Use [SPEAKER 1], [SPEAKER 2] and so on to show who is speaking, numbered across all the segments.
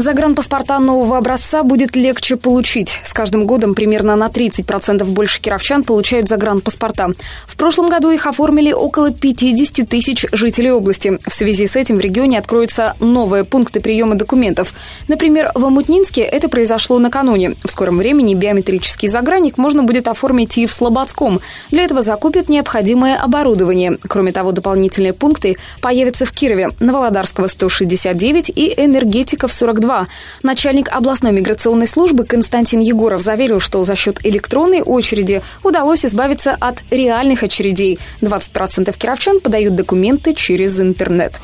[SPEAKER 1] Загранпаспорта нового образца будет легче получить. С каждым годом примерно на 30% больше кировчан получают загранпаспорта. В прошлом году их оформили около 50 тысяч жителей области. В связи с этим в регионе откроются новые пункты приема документов. Например, в Амутнинске это произошло накануне. В скором времени биометрический загранник можно будет оформить и в Слободском. Для этого закупят необходимое оборудование. Кроме того, дополнительные пункты появятся в Кирове, Новолодарского 169 и Энергетиков 42 2. Начальник областной миграционной службы Константин Егоров заверил, что за счет электронной очереди удалось избавиться от реальных очередей. 20% кировчан подают документы через интернет.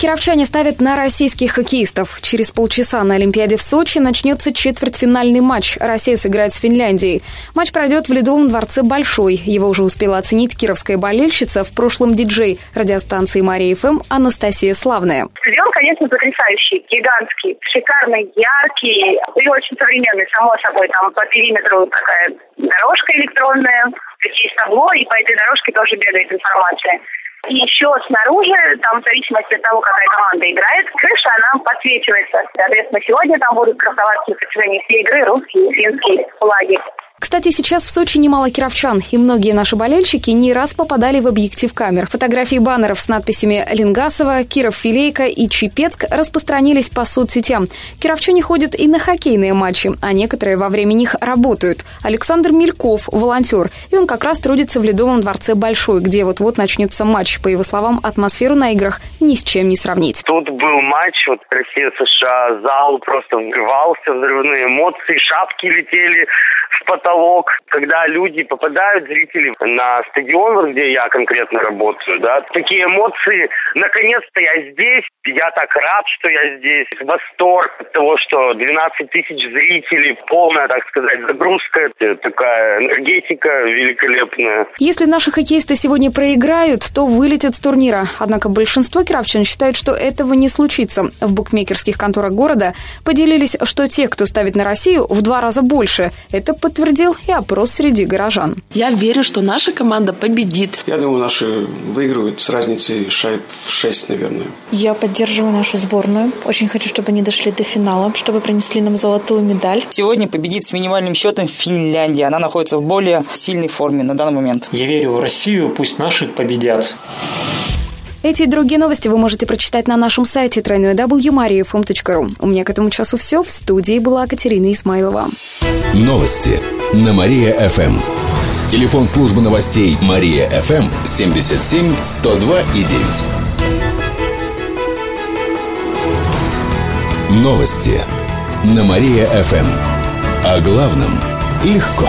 [SPEAKER 1] Кировчане ставят на российских хоккеистов. Через полчаса на Олимпиаде в Сочи начнется четвертьфинальный матч. Россия сыграет с Финляндией. Матч пройдет в Ледовом дворце Большой. Его уже успела оценить кировская болельщица в прошлом диджей радиостанции Мария ФМ Анастасия Славная.
[SPEAKER 2] Стадион, конечно, потрясающий, гигантский, шикарный, яркий и очень современный, само собой. Там по периметру такая дорожка электронная, есть табло, и по этой дорожке тоже бегает информация. И еще снаружи, там в зависимости от того, какая команда играет, крыша, она подсвечивается. Соответственно, сегодня там будут красоваться на протяжении всей игры русские и финские флаги.
[SPEAKER 1] Кстати, сейчас в Сочи немало кировчан, и многие наши болельщики не раз попадали в объектив камер. Фотографии баннеров с надписями «Ленгасова», «Киров Филейка» и «Чепецк» распространились по соцсетям. Кировчане ходят и на хоккейные матчи, а некоторые во время них работают. Александр Мельков – волонтер, и он как раз трудится в Ледовом дворце Большой, где вот-вот начнется матч. По его словам, атмосферу на играх ни с чем не сравнить.
[SPEAKER 3] Тут был матч, вот Россия-США, зал просто взрывался, взрывные эмоции, шапки летели потолок когда люди попадают, зрители, на стадион, где я конкретно работаю, да, такие эмоции, наконец-то я здесь, я так рад, что я здесь, восторг от того, что 12 тысяч зрителей, полная, так сказать, загрузка, такая энергетика великолепная.
[SPEAKER 1] Если наши хоккеисты сегодня проиграют, то вылетят с турнира. Однако большинство кировчан считают, что этого не случится. В букмекерских конторах города поделились, что те, кто ставит на Россию, в два раза больше. Это подтвердил подтвердил и опрос среди горожан.
[SPEAKER 4] Я верю, что наша команда победит.
[SPEAKER 5] Я думаю, наши выигрывают с разницей шайб в 6, наверное.
[SPEAKER 6] Я поддерживаю нашу сборную. Очень хочу, чтобы они дошли до финала, чтобы принесли нам золотую медаль.
[SPEAKER 7] Сегодня победит с минимальным счетом Финляндия. Она находится в более сильной форме на данный момент.
[SPEAKER 8] Я верю в Россию, пусть наши победят.
[SPEAKER 1] Эти и другие новости вы можете прочитать на нашем сайте www.mariafm.ru. У меня к этому часу все. В студии была Катерина Исмайлова.
[SPEAKER 9] Новости на Мария-ФМ. Телефон службы новостей Мария-ФМ 77 102 и 9. Новости на Мария-ФМ. О главном легко.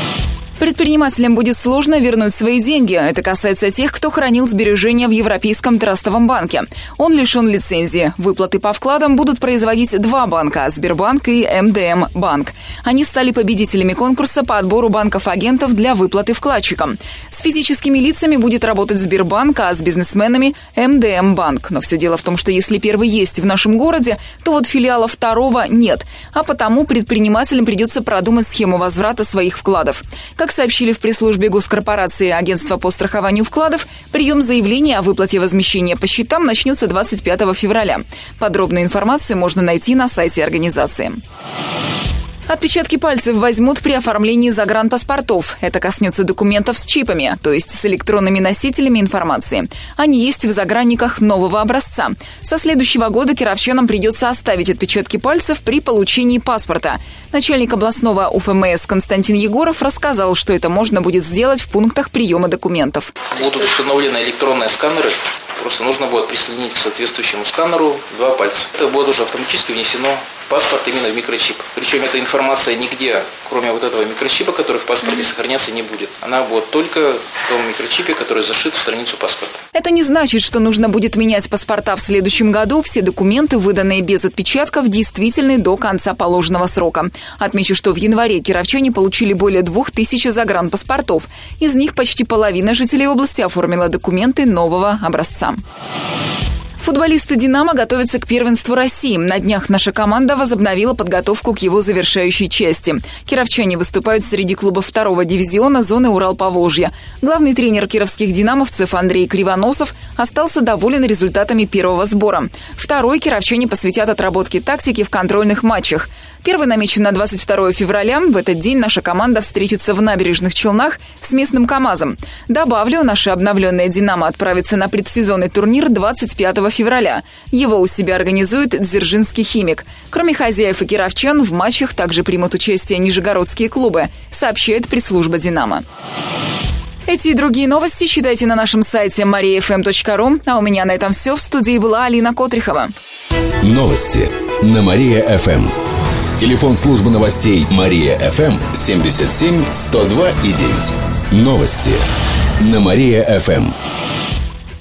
[SPEAKER 10] Предпринимателям будет сложно вернуть свои деньги. Это касается тех, кто хранил сбережения в Европейском трастовом банке. Он лишен лицензии. Выплаты по вкладам будут производить два банка – Сбербанк и МДМ Банк. Они стали победителями конкурса по отбору банков-агентов для выплаты вкладчикам. С физическими лицами будет работать Сбербанк, а с бизнесменами – МДМ Банк. Но все дело в том, что если первый есть в нашем городе, то вот филиала второго нет. А потому предпринимателям придется продумать схему возврата своих вкладов. Как сообщили в пресс-службе госкорпорации Агентства по страхованию вкладов, прием заявления о выплате возмещения по счетам начнется 25 февраля. Подробную информацию можно найти на сайте организации. Отпечатки пальцев возьмут при оформлении загранпаспортов. Это коснется документов с чипами, то есть с электронными носителями информации. Они есть в загранниках нового образца. Со следующего года кировчанам придется оставить отпечатки пальцев при получении паспорта. Начальник областного УФМС Константин Егоров рассказал, что это можно будет сделать в пунктах приема документов.
[SPEAKER 11] Будут установлены электронные сканеры, Просто нужно будет присоединить к соответствующему сканеру два пальца. Это будет уже автоматически внесено паспорт именно в микрочип. Причем эта информация нигде, кроме вот этого микрочипа, который в паспорте сохраняться не будет. Она будет только в том микрочипе, который зашит в страницу паспорта.
[SPEAKER 10] Это не значит, что нужно будет менять паспорта в следующем году. Все документы, выданные без отпечатков, действительны до конца положенного срока. Отмечу, что в январе кировчане получили более двух тысяч загранпаспортов. Из них почти половина жителей области оформила документы нового образца. Instagram. Футболисты «Динамо» готовятся к первенству России. На днях наша команда возобновила подготовку к его завершающей части. Кировчане выступают среди клубов второго дивизиона зоны Урал-Поволжья. Главный тренер кировских «Динамовцев» Андрей Кривоносов остался доволен результатами первого сбора. Второй кировчане посвятят отработке тактики в контрольных матчах. Первый намечен на 22 февраля. В этот день наша команда встретится в набережных Челнах с местным КАМАЗом. Добавлю, наша обновленная «Динамо» отправится на предсезонный турнир 25 февраля. Его у себя организует Дзержинский химик. Кроме хозяев и кировчан, в матчах также примут участие нижегородские клубы, сообщает пресс-служба «Динамо». Эти и другие новости читайте на нашем сайте mariafm.ru. А у меня на этом все. В студии была Алина Котрихова.
[SPEAKER 9] Новости на Мария-ФМ. Телефон службы новостей Мария ФМ 77 102 и 9. Новости на Мария ФМ.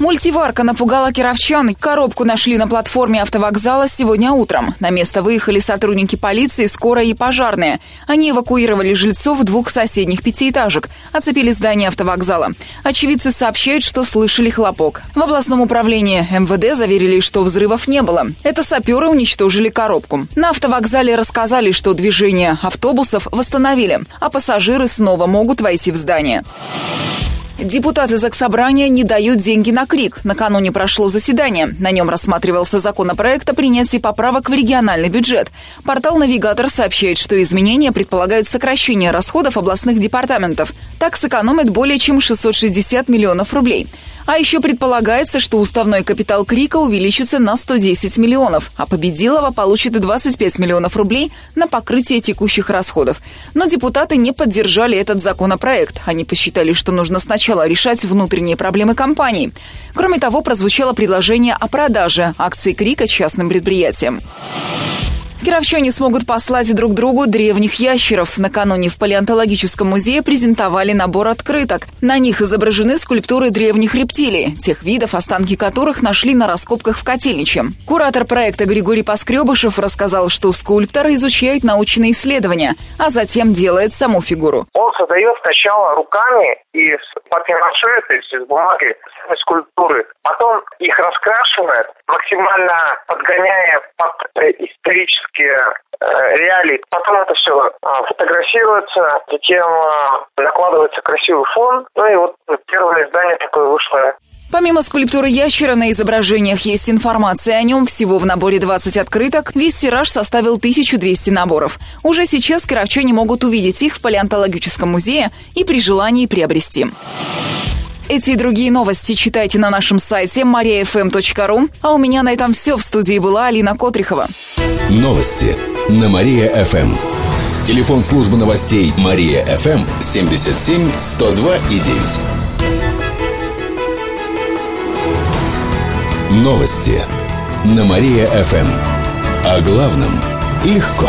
[SPEAKER 10] Мультиварка напугала кировчан. Коробку нашли на платформе автовокзала сегодня утром. На место выехали сотрудники полиции, скорой и пожарные. Они эвакуировали жильцов двух соседних пятиэтажек, оцепили здание автовокзала. Очевидцы сообщают, что слышали хлопок. В областном управлении МВД заверили, что взрывов не было. Это саперы уничтожили коробку. На автовокзале рассказали, что движение автобусов восстановили, а пассажиры снова могут войти в здание. Депутаты Заксобрания не дают деньги на КРИК. Накануне прошло заседание. На нем рассматривался законопроект о принятии поправок в региональный бюджет. Портал «Навигатор» сообщает, что изменения предполагают сокращение расходов областных департаментов. Так сэкономят более чем 660 миллионов рублей. А еще предполагается, что уставной капитал Крика увеличится на 110 миллионов, а Победилова получит 25 миллионов рублей на покрытие текущих расходов. Но депутаты не поддержали этот законопроект. Они посчитали, что нужно сначала решать внутренние проблемы компании. Кроме того, прозвучало предложение о продаже акций Крика частным предприятиям. Кировчане смогут послать друг другу древних ящеров. Накануне в палеонтологическом музее презентовали набор открыток. На них изображены скульптуры древних рептилий, тех видов, останки которых нашли на раскопках в Котельниче. Куратор проекта Григорий Поскребышев рассказал, что скульптор изучает научные исследования, а затем делает саму фигуру.
[SPEAKER 12] Он создает сначала руками из папье-маше, то есть из бумаги, скульптуры. Потом их раскрашивает, максимально подгоняя под исторические э, реалии. Потом это все э, фотографируется, затем э, накладывается красивый фон. Ну и вот первое издание такое вышло
[SPEAKER 10] Помимо скульптуры ящера на изображениях есть информация о нем. Всего в наборе 20 открыток. Весь тираж составил 1200 наборов. Уже сейчас кировчане могут увидеть их в палеонтологическом музее и при желании приобрести. Эти и другие новости читайте на нашем сайте mariafm.ru. А у меня на этом все. В студии была Алина Котрихова.
[SPEAKER 9] Новости на Мария-ФМ. Телефон службы новостей Мария-ФМ 77 102 и 9. Новости на Мария-ФМ. О главном легко.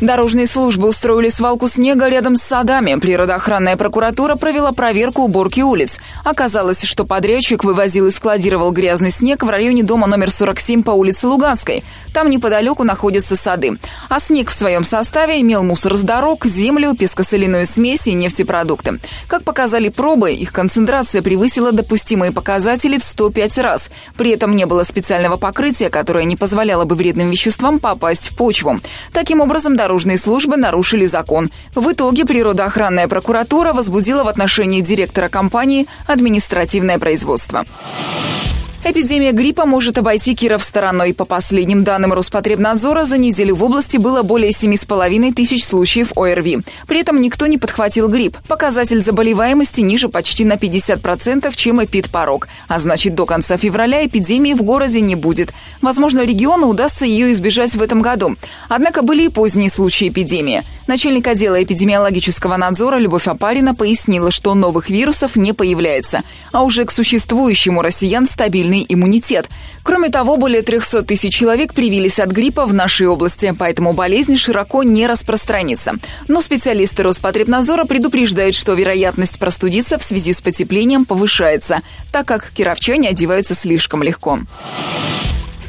[SPEAKER 10] Дорожные службы устроили свалку снега рядом с садами. Природоохранная прокуратура провела проверку уборки улиц. Оказалось, что подрядчик вывозил и складировал грязный снег в районе дома номер 47 по улице Луганской. Там неподалеку находятся сады. А снег в своем составе имел мусор с дорог, землю, пескосоляную смесь и нефтепродукты. Как показали пробы, их концентрация превысила допустимые показатели в 105 раз. При этом не было специального покрытия, которое не позволяло бы вредным веществам попасть в почву. Таким образом, дорожные службы нарушили закон. В итоге природоохранная прокуратура возбудила в отношении директора компании административное производство. Эпидемия гриппа может обойти Киров стороной. По последним данным Роспотребнадзора, за неделю в области было более 7,5 тысяч случаев ОРВИ. При этом никто не подхватил грипп. Показатель заболеваемости ниже почти на 50%, чем эпидпорог. А значит, до конца февраля эпидемии в городе не будет. Возможно, региону удастся ее избежать в этом году. Однако были и поздние случаи эпидемии. Начальник отдела эпидемиологического надзора Любовь Апарина пояснила, что новых вирусов не появляется, а уже к существующему россиян стабильный иммунитет. Кроме того, более 300 тысяч человек привились от гриппа в нашей области, поэтому болезнь широко не распространится. Но специалисты Роспотребнадзора предупреждают, что вероятность простудиться в связи с потеплением повышается, так как кировчане одеваются слишком легко.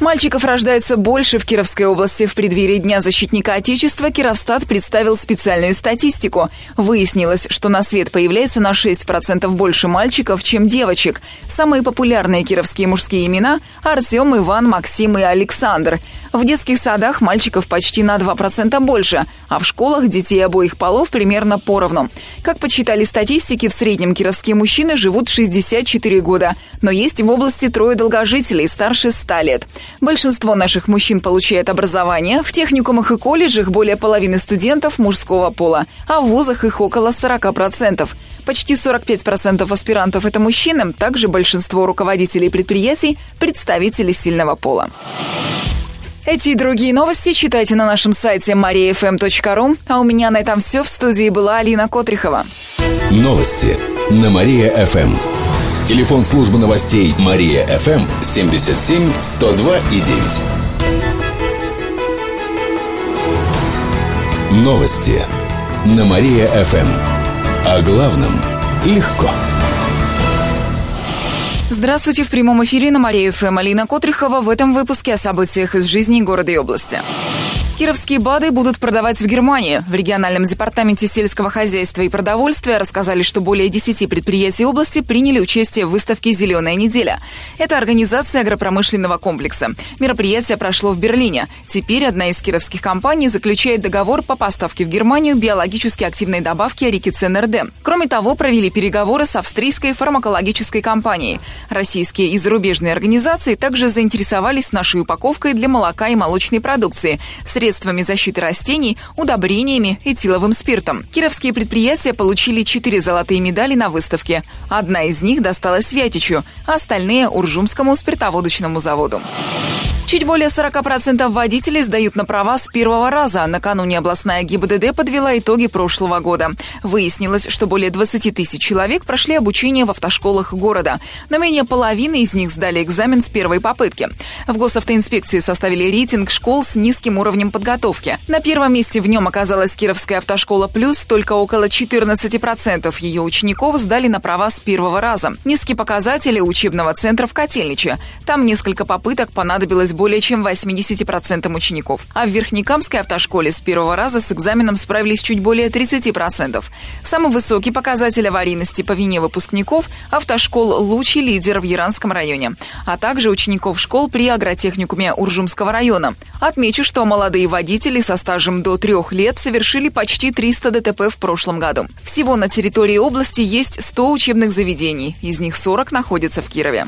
[SPEAKER 10] Мальчиков рождается больше в Кировской области. В преддверии Дня защитника Отечества Кировстат представил специальную статистику. Выяснилось, что на свет появляется на 6% больше мальчиков, чем девочек. Самые популярные кировские мужские имена – Артем, Иван, Максим и Александр. В детских садах мальчиков почти на 2% больше, а в школах детей обоих полов примерно поровну. Как подсчитали статистики, в среднем кировские мужчины живут 64 года, но есть в области трое долгожителей старше 100 лет. Большинство наших мужчин получает образование. В техникумах и колледжах более половины студентов мужского пола, а в вузах их около 40%. Почти 45% аспирантов – это мужчины, также большинство руководителей предприятий – представители сильного пола. Эти и другие новости читайте на нашем сайте mariafm.ru. А у меня на этом все. В студии была Алина Котрихова.
[SPEAKER 9] Новости на Мария-ФМ. Телефон службы новостей Мария-ФМ 77 102 и 9. Новости на Мария-ФМ. О главном легко.
[SPEAKER 10] Здравствуйте, в прямом эфире на Мария ФМ Алина Котрихова. В этом выпуске о событиях из жизни города и области. Кировские БАДы будут продавать в Германии. В региональном департаменте сельского хозяйства и продовольствия рассказали, что более 10 предприятий области приняли участие в выставке «Зеленая неделя». Это организация агропромышленного комплекса. Мероприятие прошло в Берлине. Теперь одна из кировских компаний заключает договор по поставке в Германию биологически активной добавки Арикицен РД. Кроме того, провели переговоры с австрийской фармакологической компанией. Российские и зарубежные организации также заинтересовались нашей упаковкой для молока и молочной продукции – средствами защиты растений, удобрениями, этиловым спиртом. Кировские предприятия получили четыре золотые медали на выставке. Одна из них досталась Вятичу, остальные – Уржумскому спиртоводочному заводу. Чуть более 40% водителей сдают на права с первого раза. Накануне областная ГИБДД подвела итоги прошлого года. Выяснилось, что более 20 тысяч человек прошли обучение в автошколах города. Но менее половины из них сдали экзамен с первой попытки. В госавтоинспекции составили рейтинг школ с низким уровнем подготовки. На первом месте в нем оказалась Кировская автошкола «Плюс». Только около 14% ее учеников сдали на права с первого раза. Низкие показатели учебного центра в Котельниче. Там несколько попыток понадобилось более чем 80% учеников. А в Верхнекамской автошколе с первого раза с экзаменом справились чуть более 30%. Самый высокий показатель аварийности по вине выпускников – автошкол «Лучи» лидер в Яранском районе, а также учеников школ при агротехникуме Уржумского района. Отмечу, что молодые водители со стажем до трех лет совершили почти 300 ДТП в прошлом году. Всего на территории области есть 100 учебных заведений, из них 40 находятся в Кирове.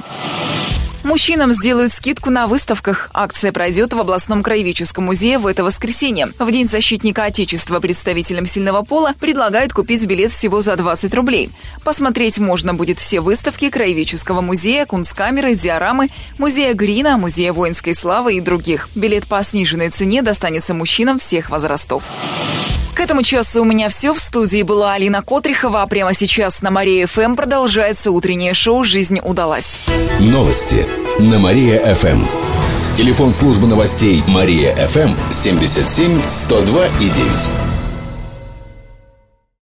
[SPEAKER 10] Мужчинам сделают скидку на выставках. Акция пройдет в областном краеведческом музее в это воскресенье. В День защитника Отечества представителям сильного пола предлагают купить билет всего за 20 рублей. Посмотреть можно будет все выставки краеведческого музея, кунсткамеры, диорамы, музея Грина, музея воинской славы и других. Билет по сниженной цене достанется мужчинам всех возрастов. К этому часу у меня все. В студии была Алина Котрихова. А прямо сейчас на Мария ФМ продолжается утреннее шоу «Жизнь удалась».
[SPEAKER 9] Новости на Мария ФМ. Телефон службы новостей Мария ФМ 77 102 и 9.